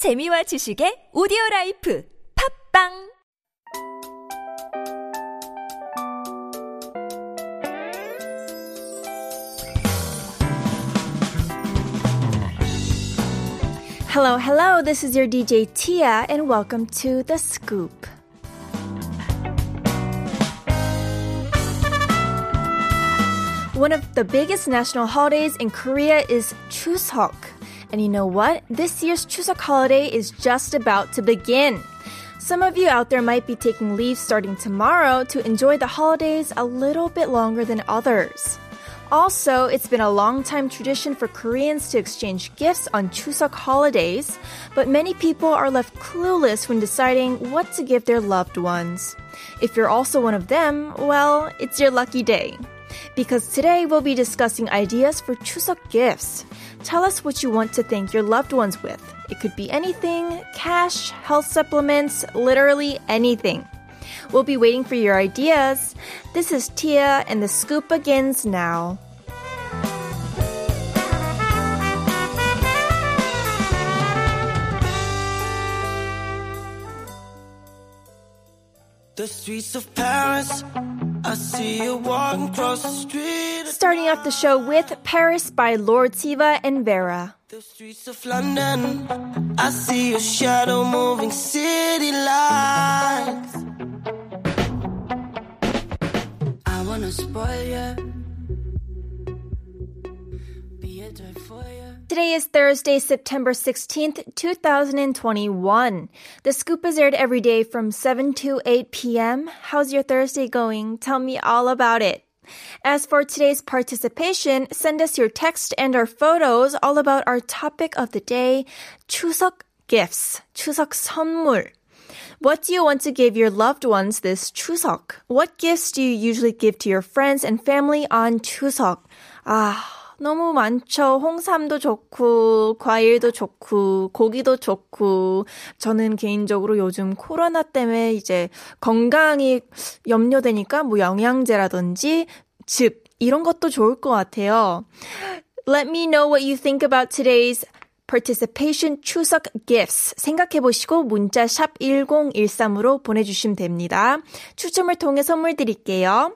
재미와 지식의 오디오 라이프 팝빵 Hello, hello, this is your DJ Tia, and welcome to The Scoop. One of the biggest national holidays in Korea is Chuseok. And you know what? This year's Chuseok holiday is just about to begin. Some of you out there might be taking leave starting tomorrow to enjoy the holidays a little bit longer than others. Also, it's been a long time tradition for Koreans to exchange gifts on Chuseok holidays, but many people are left clueless when deciding what to give their loved ones. If you're also one of them, well, it's your lucky day. Because today we'll be discussing ideas for Chuseok gifts. Tell us what you want to thank your loved ones with. It could be anything cash, health supplements, literally anything. We'll be waiting for your ideas. This is Tia, and the scoop begins now. Streets of Paris, I see you walking across the street. Starting off the show with Paris by Lord Siva and Vera. The streets of London, I see your shadow moving city lights. I wanna spoil you. Today is Thursday, September 16th, 2021. The scoop is aired every day from 7 to 8 p.m. How's your Thursday going? Tell me all about it. As for today's participation, send us your text and our photos all about our topic of the day, 추석 gifts, 추석 선물. What do you want to give your loved ones this 추석? What gifts do you usually give to your friends and family on 추석? 아, 너무 많죠. 홍삼도 좋고, 과일도 좋고, 고기도 좋고. 저는 개인적으로 요즘 코로나 때문에 이제 건강이 염려되니까 뭐 영양제라든지 즙, 이런 것도 좋을 것 같아요. Let me know what you think about today's participation 추석 gifts 생각해 보시고 문자 샵 1013으로 보내주시면 됩니다. 추첨을 통해 선물 드릴게요.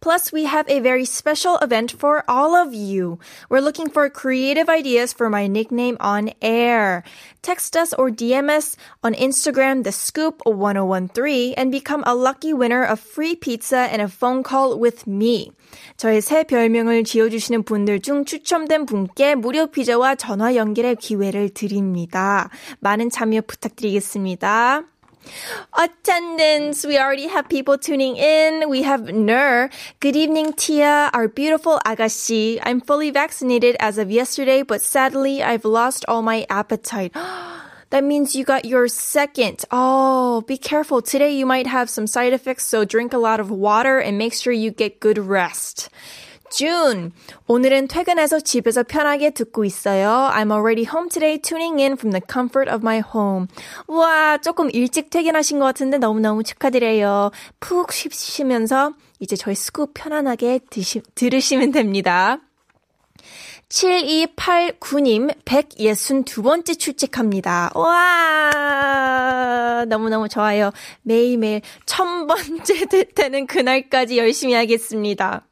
Plus, we have a very special event for all of you. We're looking for creative ideas for my nickname on air. Text us or DM us on Instagram, the scoop 1013 and become a lucky winner of free pizza and a phone call with me. 저의 새 별명을 지어주시는 분들 중 추첨된 분께 무료 피자와 전화 연결의 기회를 드립니다. 많은 참여 부탁드리겠습니다. Attendance. We already have people tuning in. We have Nur. Good evening, Tia, our beautiful Agashi. I'm fully vaccinated as of yesterday, but sadly, I've lost all my appetite. That means you got your second. Oh, be careful. Today you might have some side effects, so drink a lot of water and make sure you get good rest. June. 오늘은 퇴근해서 집에서 편하게 듣고 있어요. I'm already home today, tuning in from the comfort of my home. 와, 조금 일찍 퇴근하신 것 같은데 너무너무 축하드려요. 푹 쉬시면서 이제 저희 스쿱 편안하게 드시, 들으시면 됩니다. 7289님, 162번째 출첵합니다. 와, 너무너무 좋아요. 매일매일 1000번째 되는 그날까지 열심히 하겠습니다.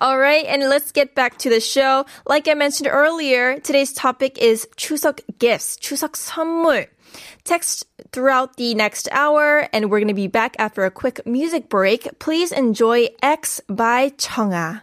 Alright, and let's get back to the show. Like I mentioned earlier, today's topic is 추석 gifts, 추석 선물. Text throughout the next hour, and we're going to be back after a quick music break. Please enjoy X by 청아.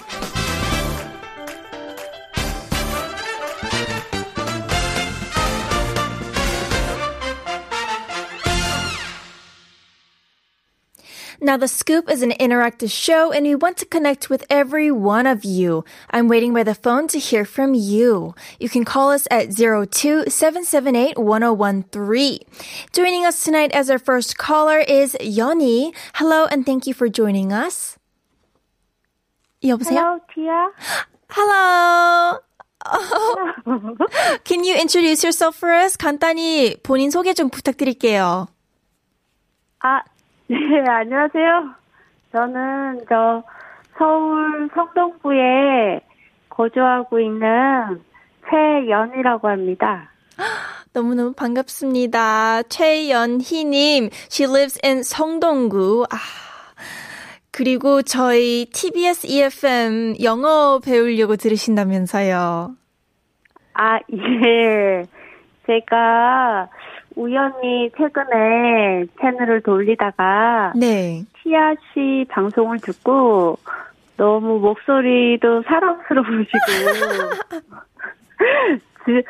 Now, The Scoop is an interactive show and we want to connect with every one of you. I'm waiting by the phone to hear from you. You can call us at 02-778-1013. Joining us tonight as our first caller is Yoni. Hello and thank you for joining us. 여보세요? Hello, Tia. Hello. Can you introduce yourself for us? 간단히 본인 소개 좀 부탁드릴게요. 아, 네, 안녕하세요. 저는 저 서울 성동구에 거주하고 있는 최연이라고 합니다. 너무너무 반갑습니다. 최연희님, she lives in 성동구. 아, 그리고 저희 TBS EFM 영어 배우려고 들으신다면서요. 아, 예. 제가 우연히 최근에 채널을 돌리다가 네. 티아 씨 방송을 듣고 너무 목소리도 사랑스러우시고 드-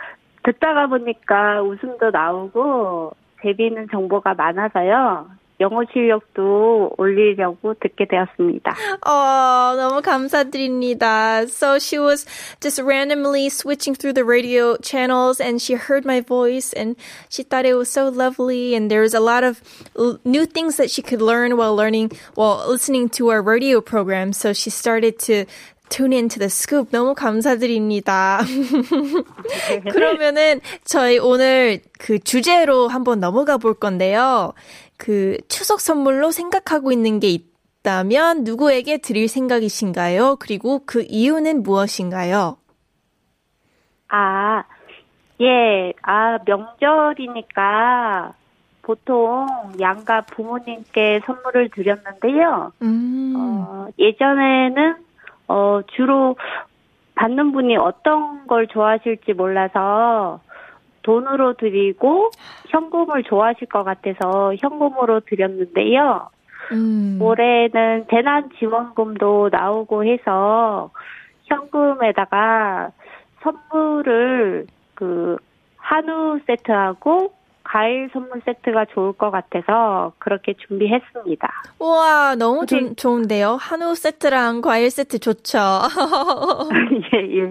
듣다가 보니까 웃음도 나오고 재미있는 정보가 많아서요. 영어 실력도 올리려고 듣게 되었습니다. Oh, 너무 감사드립니다. So she was just randomly switching through the radio channels and she heard my voice and she thought it was so lovely and there was a lot of new things that she could learn while learning, while listening to our radio program. So she started to tune into the scoop. 너무 감사드립니다. 그러면은 저희 오늘 그 주제로 한번 넘어가 볼 건데요. 그 추석 선물로 생각하고 있는 게 있다면 누구에게 드릴 생각이신가요? 그리고 그 이유는 무엇인가요? 아, 예, 아, 명절이니까 보통 양가 부모님께 선물을 드렸는데요. 음. 어, 예전에는 어, 주로 받는 분이 어떤 걸 좋아하실지 몰라서 돈으로 드리고 현금을 좋아하실 것 같아서 현금으로 드렸는데요. 음. 올해는 재난지원금도 나오고 해서 현금에다가 선물을 그 한우 세트하고 과일 선물 세트가 좋을 것 같아서 그렇게 준비했습니다. 우와, 너무 좋, 좋은데요? 한우 세트랑 과일 세트 좋죠. 예, 예.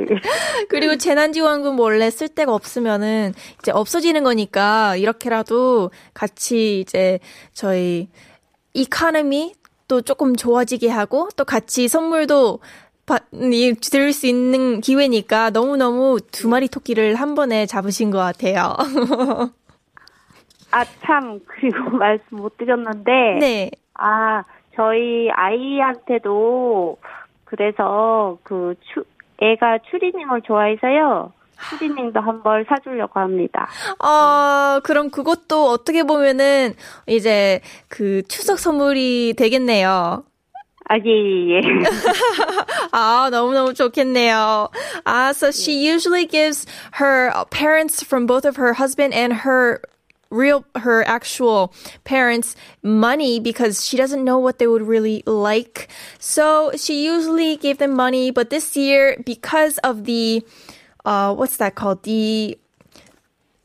그리고 재난지원금 원래 쓸 데가 없으면은 이제 없어지는 거니까 이렇게라도 같이 이제 저희 이카노미 또 조금 좋아지게 하고 또 같이 선물도 들을 수 있는 기회니까 너무너무 두 마리 토끼를 한 번에 잡으신 것 같아요. 아, 참, 그리고 말씀 못 드렸는데. 네. 아, 저희 아이한테도 그래서 그 추, 애가 추리닝을 좋아해서요. 추리닝도 한 벌 사주려고 합니다. 어, 그럼 그것도 어떻게 보면은 이제 그 추석 선물이 되겠네요. 아, 예, 예, 예. 아, 너무너무 좋겠네요. Ah, so she usually gives her parents from both of her husband and her real her actual parents money because she doesn't know what they would really like. So she usually gave them money, but this year because of the uh what's that called? The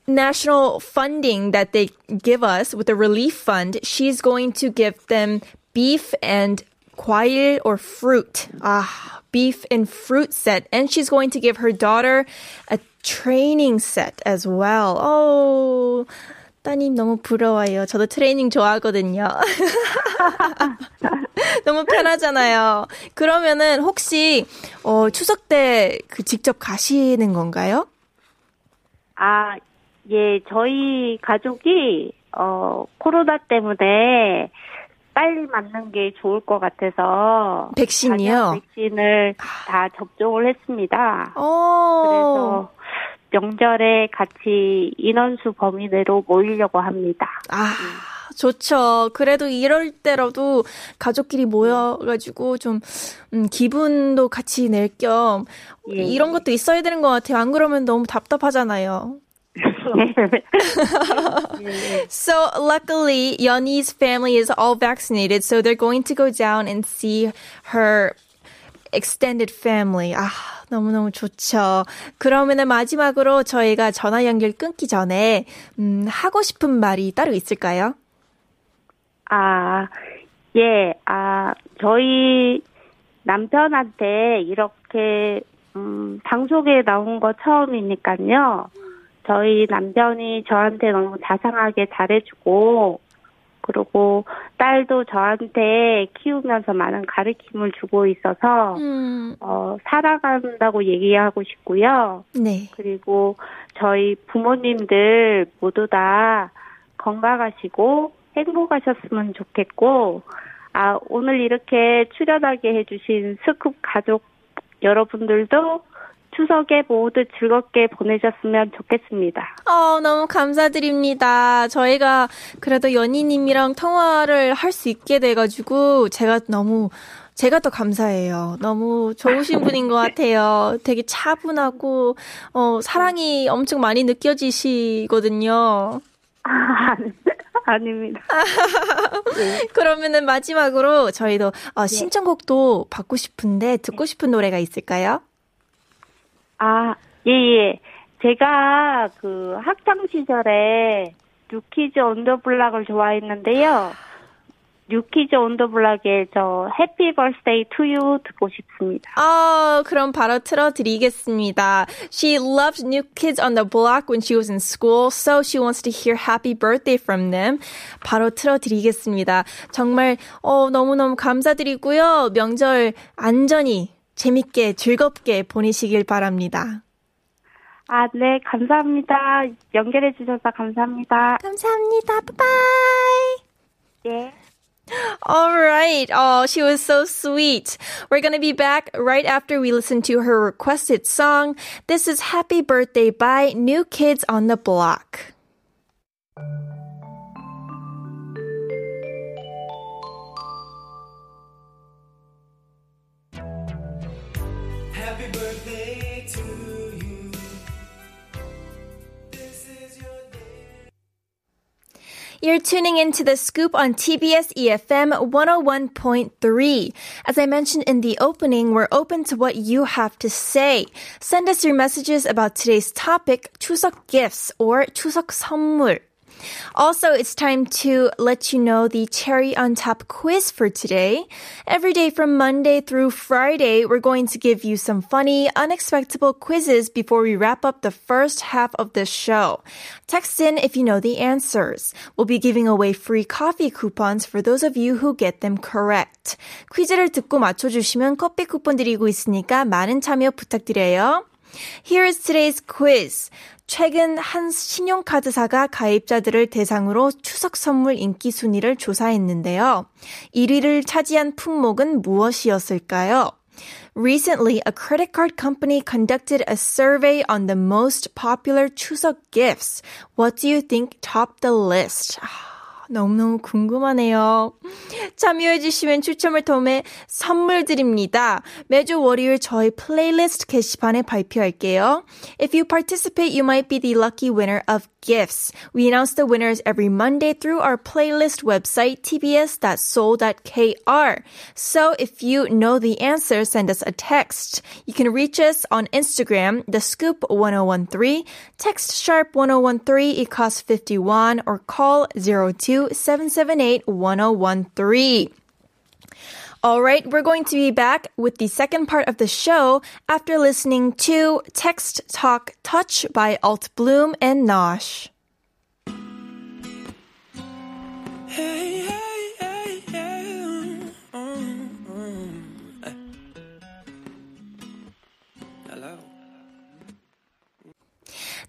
national funding that they give us with the relief fund, she's going to give them beef and 과일 or fruit. Ah, beef and fruit set. And she's going to give her daughter a training set as well. Oh, 따님 너무 부러워요. 저도 트레이닝 좋아하거든요. 너무 편하잖아요. 그러면은 혹시 어, 추석 때 그 직접 가시는 건가요? 아, 예, 저희 가족이, 어, 코로나 때문에 빨리 맞는 게 좋을 것 같아서. 백신이요? 백신을 다 접종을 했습니다. 어. 그래서 명절에 같이 인원수 범위 내로 모이려고 합니다. 아, 좋죠. 그래도 이럴 때라도 가족끼리 모여가지고 좀, 음, 기분도 같이 낼겸 예. 이런 것도 있어야 되는 것 같아요. 안 그러면 너무 답답하잖아요. so luckily, Yeonhee's family is all vaccinated, so they're going to go down and see her extended family. 아, 너무너무 좋죠. 그러면은 마지막으로 저희가 전화 연결 끊기 전에, 음, 하고 싶은 말이 따로 있을까요? 아, 예, 아, 저희 남편한테 이렇게, 음, 방송에 나온 거 처음이니까요. 저희 남편이 저한테 너무 자상하게 잘해주고, 그리고 딸도 저한테 키우면서 많은 가르침을 주고 있어서, 음, 어, 사랑한다고 얘기하고 싶고요. 네. 그리고 저희 부모님들 모두 다 건강하시고 행복하셨으면 좋겠고, 아, 오늘 이렇게 출연하게 해주신 스쿱 가족 여러분들도 추석에 모두 즐겁게 보내셨으면 좋겠습니다. 어, 너무 감사드립니다. 저희가 그래도 연희님이랑 통화를 할 수 있게 돼가지고 제가 너무 제가 더 감사해요. 너무 좋으신 분인 것 같아요. 되게 차분하고 어, 사랑이 엄청 많이 느껴지시거든요. 아, 아닙니다. 그러면은 마지막으로 저희도 어, 신청곡도 받고 싶은데 듣고 싶은 노래가 있을까요? 아, 예, 예. 제가 그 학창 시절에 뉴키즈 온더 블락을 좋아했는데요. 뉴키즈 온더 블락의 저 해피 버스데이 투유 듣고 싶습니다. 아, 그럼 바로 틀어드리겠습니다. She loved New Kids on the Block when she was in school, so she wants to hear Happy Birthday from them. 바로 틀어드리겠습니다. 정말 어, 너무너무 감사드리고요. 명절 안전히 재밌게 즐겁게 보내시길 바랍니다. 아, 네, 감사합니다. 연결해 주셔서 감사합니다. 감사합니다. 바이바이. 예. All right. Oh, she was so sweet. We're going to be back right after we listen to her requested song. This is Happy Birthday by New Kids on the Block. You're tuning into the scoop on TBS EFM 101.3. As I mentioned in the opening, we're open to what you have to say. Send us your messages about today's topic, 추석 gifts or 추석 선물. Also, it's time to let you know the cherry on top quiz for today. Every day from Monday through Friday, we're going to give you some funny, unexpected quizzes before we wrap up the first half of the show. Text in if you know the answers. We'll be giving away free coffee coupons for those of you who get them correct. 퀴즈를 듣고 맞춰주시면 커피 쿠폰 드리고 있으니까 많은 참여 부탁드려요. Here is today's quiz. 최근 한 신용카드사가 가입자들을 대상으로 추석 선물 인기 순위를 조사했는데요. 1위를 차지한 품목은 무엇이었을까요? Recently, a credit card company conducted a survey on the most popular 추석 gifts. What do you think topped the list? 너무너무 궁금하네요. 참여해주시면 추첨을 통해 선물 드립니다. 매주 월요일 저희 플레이리스트 게시판에 발표할게요. If you participate, you might be the lucky winner of gifts. We announce the winners every Monday through our playlist website, tbs.seoul.kr. So if you know the answer, send us a text. You can reach us on Instagram, the scoop 1013, text sharp 1013, it costs 51, or call 02 778 1013. All right, we're going to be back with the second part of the show after listening to Text Talk Touch by Alt Bloom and Nosh. Hey, hey,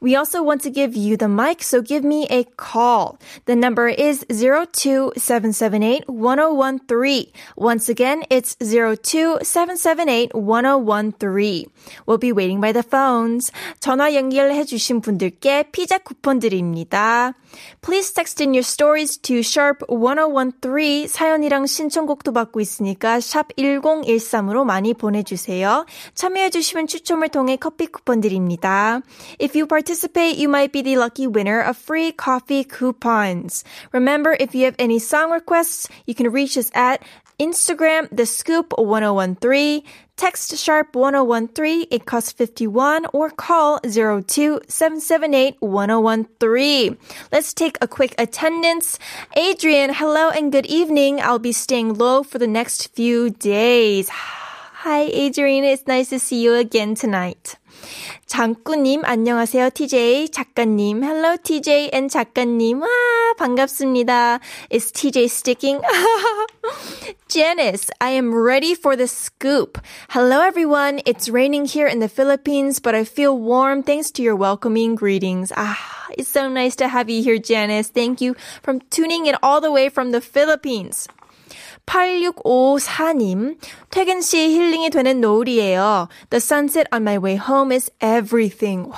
We also want to give you the mic, so give me a call. The number is 02778-1013. Once again, it's 02778-1013. We'll be waiting by the phones. 전화 연결해 주신 분들께 피자 쿠폰 드립니다. Please text in your stories to sharp 1013 사연이랑 신청곡도 받고 있으니까 샵 1013으로 많이 보내주세요. 참여해 주시면 추첨을 통해 커피 쿠폰 드립니다. If you participate, you might be the lucky winner of free coffee coupons. Remember, if you have any song requests, you can reach us at Instagram, the scoop 1013, text sharp 1013, it costs 51, or call 02-778-1013. Let's take a quick attendance. Adrian, hello and good evening. I'll be staying low for the next few days. Hi, Adrian. It's nice to see you again tonight. 장꾸님, 안녕하세요, TJ. 작가님, hello, TJ and 작가님. 와, 반갑습니다. Is TJ sticking? Janice, I am ready for the scoop. Hello, everyone. It's raining here in the Philippines, but I feel warm thanks to your welcoming greetings. Ah, it's so nice to have you here, Janice. Thank you for tuning in all the way from the Philippines. 8654님, 퇴근 시 힐링이 되는 노을이에요. The sunset on my way home is everything. 와,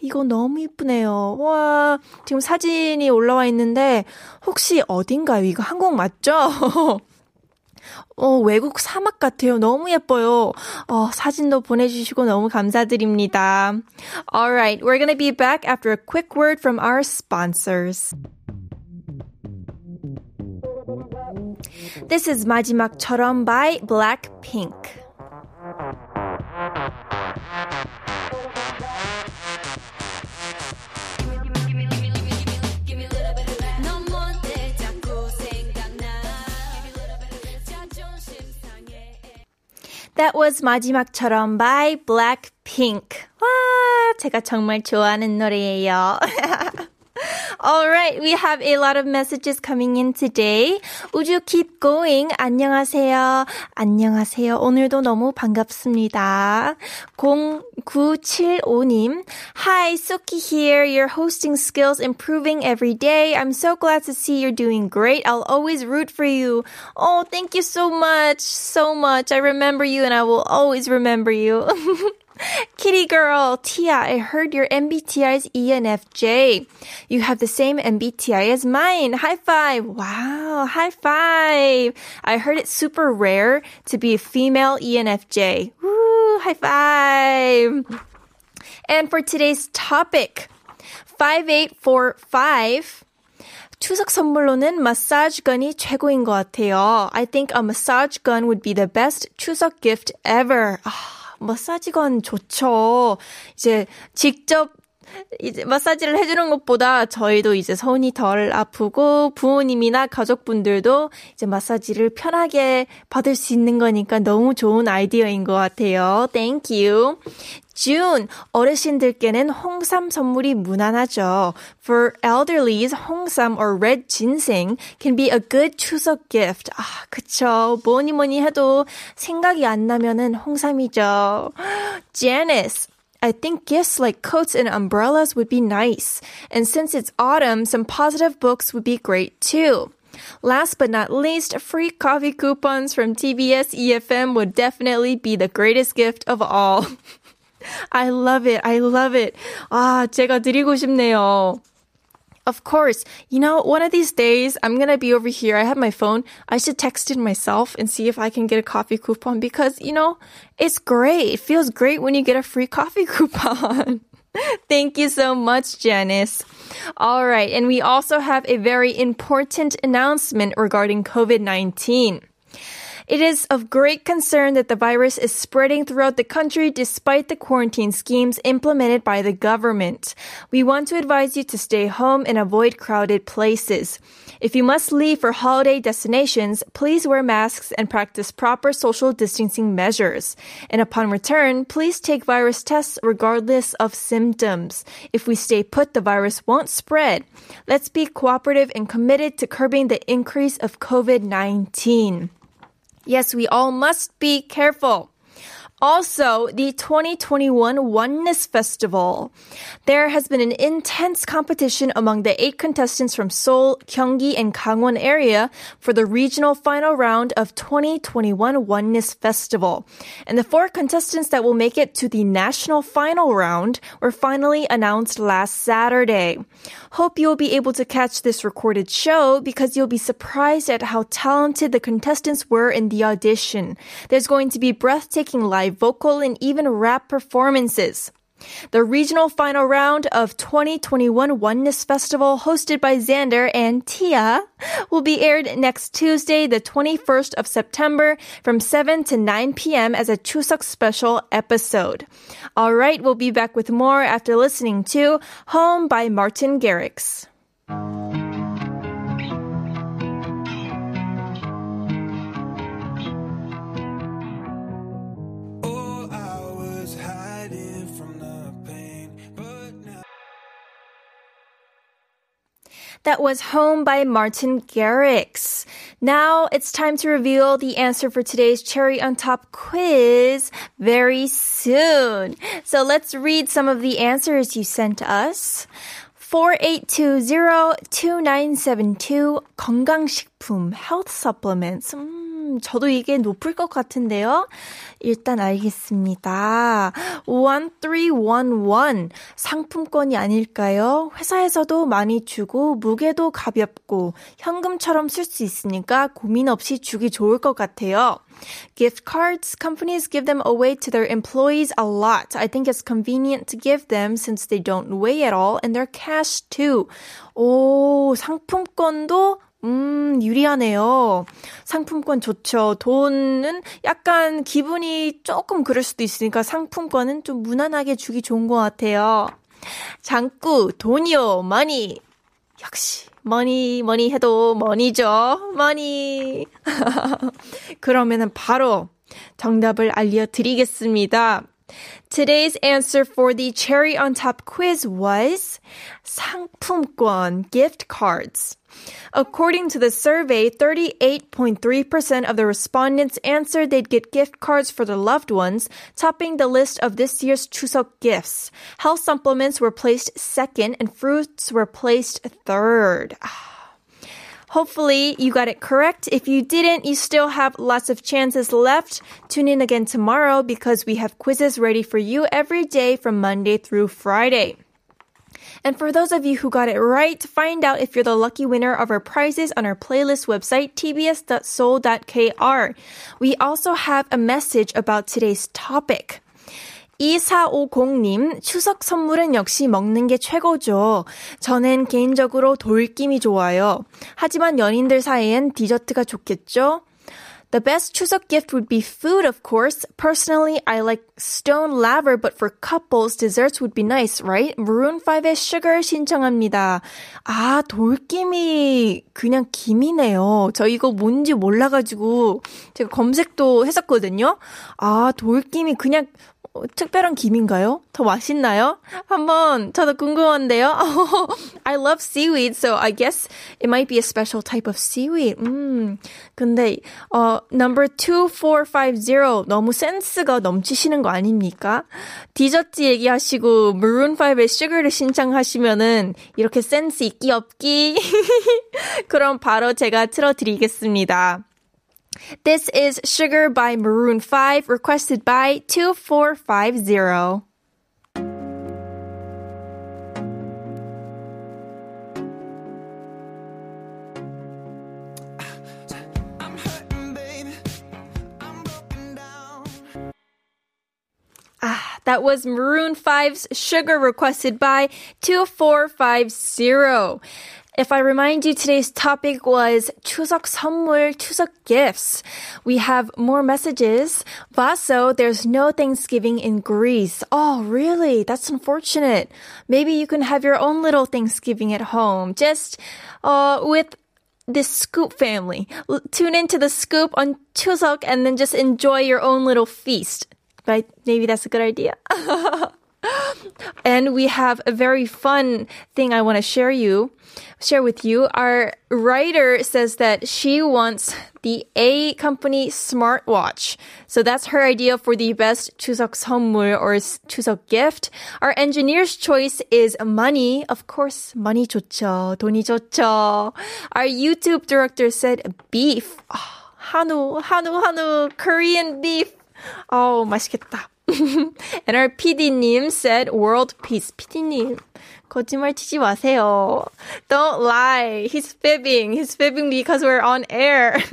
이거 너무 이쁘네요. 와, 지금 사진이 올라와 있는데, 혹시 어딘가요? 이거 한국 맞죠? 어, 외국 사막 같아요. 너무 예뻐요. 어, 사진도 보내주시고 너무 감사드립니다. Alright, we're gonna be back after a quick word from our sponsors. This is 마지막처럼 by Blackpink. 마지막처럼 by Blackpink. 와, 제가 정말 좋아하는 노래예요. All right, we have a lot of messages coming in today. Would you keep going? 안녕하세요. 안녕하세요. 오늘도 너무 반갑습니다. 0975님. Hi, Suki here. Your hosting skills improving every day. I'm so glad to see you're doing great. I'll always root for you. Oh, thank you so much. So much. I remember you and I will always remember you. Kitty girl, Tia, I heard your MBTI is ENFJ. You have the same MBTI as mine. High five. Wow, high five. I heard it's super rare to be a female ENFJ. Woo, high five. And for today's topic, 5845. 추석 선물로는 마사지 건이 최고인 것 같아요. I think a massage gun would be the best 추석 gift ever. 마사지건 좋죠. 이제 직접 이제 마사지를 해주는 것보다 저희도 이제 손이 덜 아프고 부모님이나 가족분들도 이제 마사지를 편하게 받을 수 있는 거니까 너무 좋은 아이디어인 것 같아요. Thank you. June, 어르신들께는 홍삼 선물이 무난하죠. For elderlies, 홍삼 or red ginseng can be a good 추석 gift. 아, 그쵸. 뭐니 뭐니 해도 생각이 안 나면은 홍삼이죠. Janice, I think gifts like coats and umbrellas would be nice. And since it's autumn, some positive books would be great too. Last but not least, free coffee coupons from TBS EFM would definitely be the greatest gift of all. I love it. I love it. 아, 제가 드리고 싶네요. Of course, you know, one of these days I'm gonna be over here. I have my phone. I should text it myself and see if I can get a coffee coupon because, you know, it's great. It feels great when you get a free coffee coupon. Thank you so much, Janice. All right. And we also have a very important announcement regarding COVID-19. It is of great concern that the virus is spreading throughout the country despite the quarantine schemes implemented by the government. We want to advise you to stay home and avoid crowded places. If you must leave for holiday destinations, please wear masks and practice proper social distancing measures. And upon return, please take virus tests regardless of symptoms. If we stay put, the virus won't spread. Let's be cooperative and committed to curbing the increase of COVID-19. Yes, we all must be careful. Also, the 2021 Oneness Festival. There has been an intense competition among the eight contestants from Seoul, Gyeonggi, and Gangwon area for the regional final round of 2021 Oneness Festival. And the four contestants that will make it to the national final round were finally announced last Saturday. Hope you'll be able to catch this recorded show because you'll be surprised at how talented the contestants were in the audition. There's going to be breathtaking live vocal and even rap performances. The regional final round of 2021 Oneness Festival hosted by Xander and Tia will be aired next Tuesday, the 21st of September from 7 to 9 p.m. as a Chuseok special episode. All right, we'll be back with more after listening to Home by Martin Garrix. That was Home by Martin Garrix. Now it's time to reveal the answer for today's cherry on top quiz very soon. So let's read some of the answers you sent us. 4820-2972 건강식품 health supplements. 음, 저도 이게 높을 것 같은데요. 일단 알겠습니다. 1311 상품권이 아닐까요? 회사에서도 많이 주고 무게도 가볍고 현금처럼 쓸 수 있으니까 고민 없이 주기 좋을 것 같아요. Gift cards, companies give them away to their employees a lot. I think it's convenient to give them since they don't weigh at all and they're cash too. 오, 상품권도 음, 유리하네요. 상품권 좋죠. 돈은 약간 기분이 조금 그럴 수도 있으니까 상품권은 좀 무난하게 주기 좋은 것 같아요. 장구, 돈이요, money. 역시, money, money 해도 money죠. money. 그러면은 바로 정답을 알려드리겠습니다. Today's answer for the cherry on top quiz was 상품권, gift cards. According to the survey, 38.3% of the respondents answered they'd get gift cards for their loved ones, topping the list of this year's Chuseok gifts. Health supplements were placed second and fruits were placed third. Ah. Hopefully you got it correct. If you didn't, you still have lots of chances left. Tune in again tomorrow because we have quizzes ready for you every day from Monday through Friday. And for those of you who got it right, find out if you're the lucky winner of our prizes on our playlist website, tbs.seoul.kr. We also have a message about today's topic. 2450님, 추석 선물은 역시 먹는 게 최고죠. 저는 개인적으로 돌김이 좋아요. 하지만 연인들 사이엔 디저트가 좋겠죠? The best 추석 gift would be food, of course. Personally, I like stone laver, but for couples, desserts would be nice, right? Maroon 5의 sugar 신청합니다. 아, 돌김이 그냥 김이네요. 저 이거 뭔지 몰라가지고 제가 검색도 했었거든요. 아, 돌김이 그냥 어, 특별한 김인가요? 더 맛있나요? 한번 저도 궁금한데요. I love seaweed, so I guess it might be a special type of seaweed. 음, 근데 어 number 2450 너무 센스가 넘치시는 거 아닙니까? 디저트 얘기하시고 Maroon 5의 Sugar를 신청하시면은 이렇게 센스 있기 없기. 그럼 바로 제가 틀어드리겠습니다. This is Sugar by Maroon 5, requested by 2450. I'm hurting, baby. I'm broken down. Ah, that was Maroon 5's Sugar requested by 2450. If I remind you, today's topic was 추석 선물, 추석 gifts. We have more messages. Vaso, there's no Thanksgiving in Greece. Oh, really? That's unfortunate. Maybe you can have your own little Thanksgiving at home. Just, uh, with this Scoop family. L- Tune into the Scoop on Chuseok and then just enjoy your own little feast. Right? Maybe that's a good idea. and we have a very fun thing I want to share you, share with you. Our writer says that she wants the A company smartwatch. So that's her idea for the best 추석 선물 or s- 추석 gift. Our engineer's choice is money. Of course, money 좋죠. 돈이 좋죠. Our YouTube director said beef. 아, 한우, 한우, 한우, Korean beef. Oh, 맛있겠다. and our PD님 said world peace. PD님, 거짓말 치지 마세요. Don't lie. He's fibbing. He's fibbing because we're on air.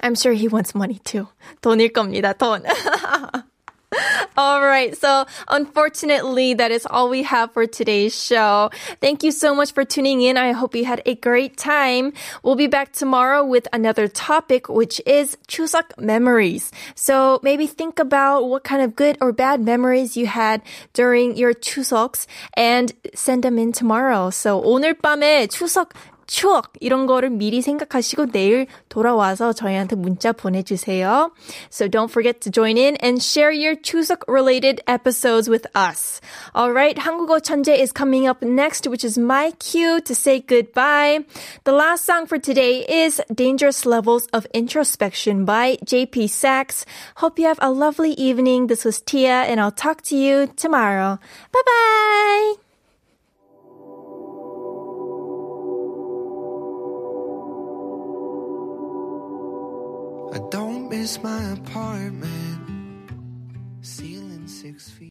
I'm sure he wants money too. 돈일 겁니다, 돈. All right. So unfortunately, that is all we have for today's show. Thank you so much for tuning in. I hope you had a great time. We'll be back tomorrow with another topic, which is 추석 memories. So maybe think about what kind of good or bad memories you had during your 추석s and send them in tomorrow. So 오늘 밤에 추석 추억 이런 거를 미리 생각하시고 내일 돌아와서 저희한테 문자 보내주세요. So don't forget to join in and share your 추석 related episodes with us. Alright, 한국어 천재 is coming up next, which is my cue to say goodbye. The last song for today is Dangerous Levels of Introspection by JP Saxe. Hope you have a lovely evening. This was Tia and I'll talk to you tomorrow. Bye bye! I don't miss my apartment.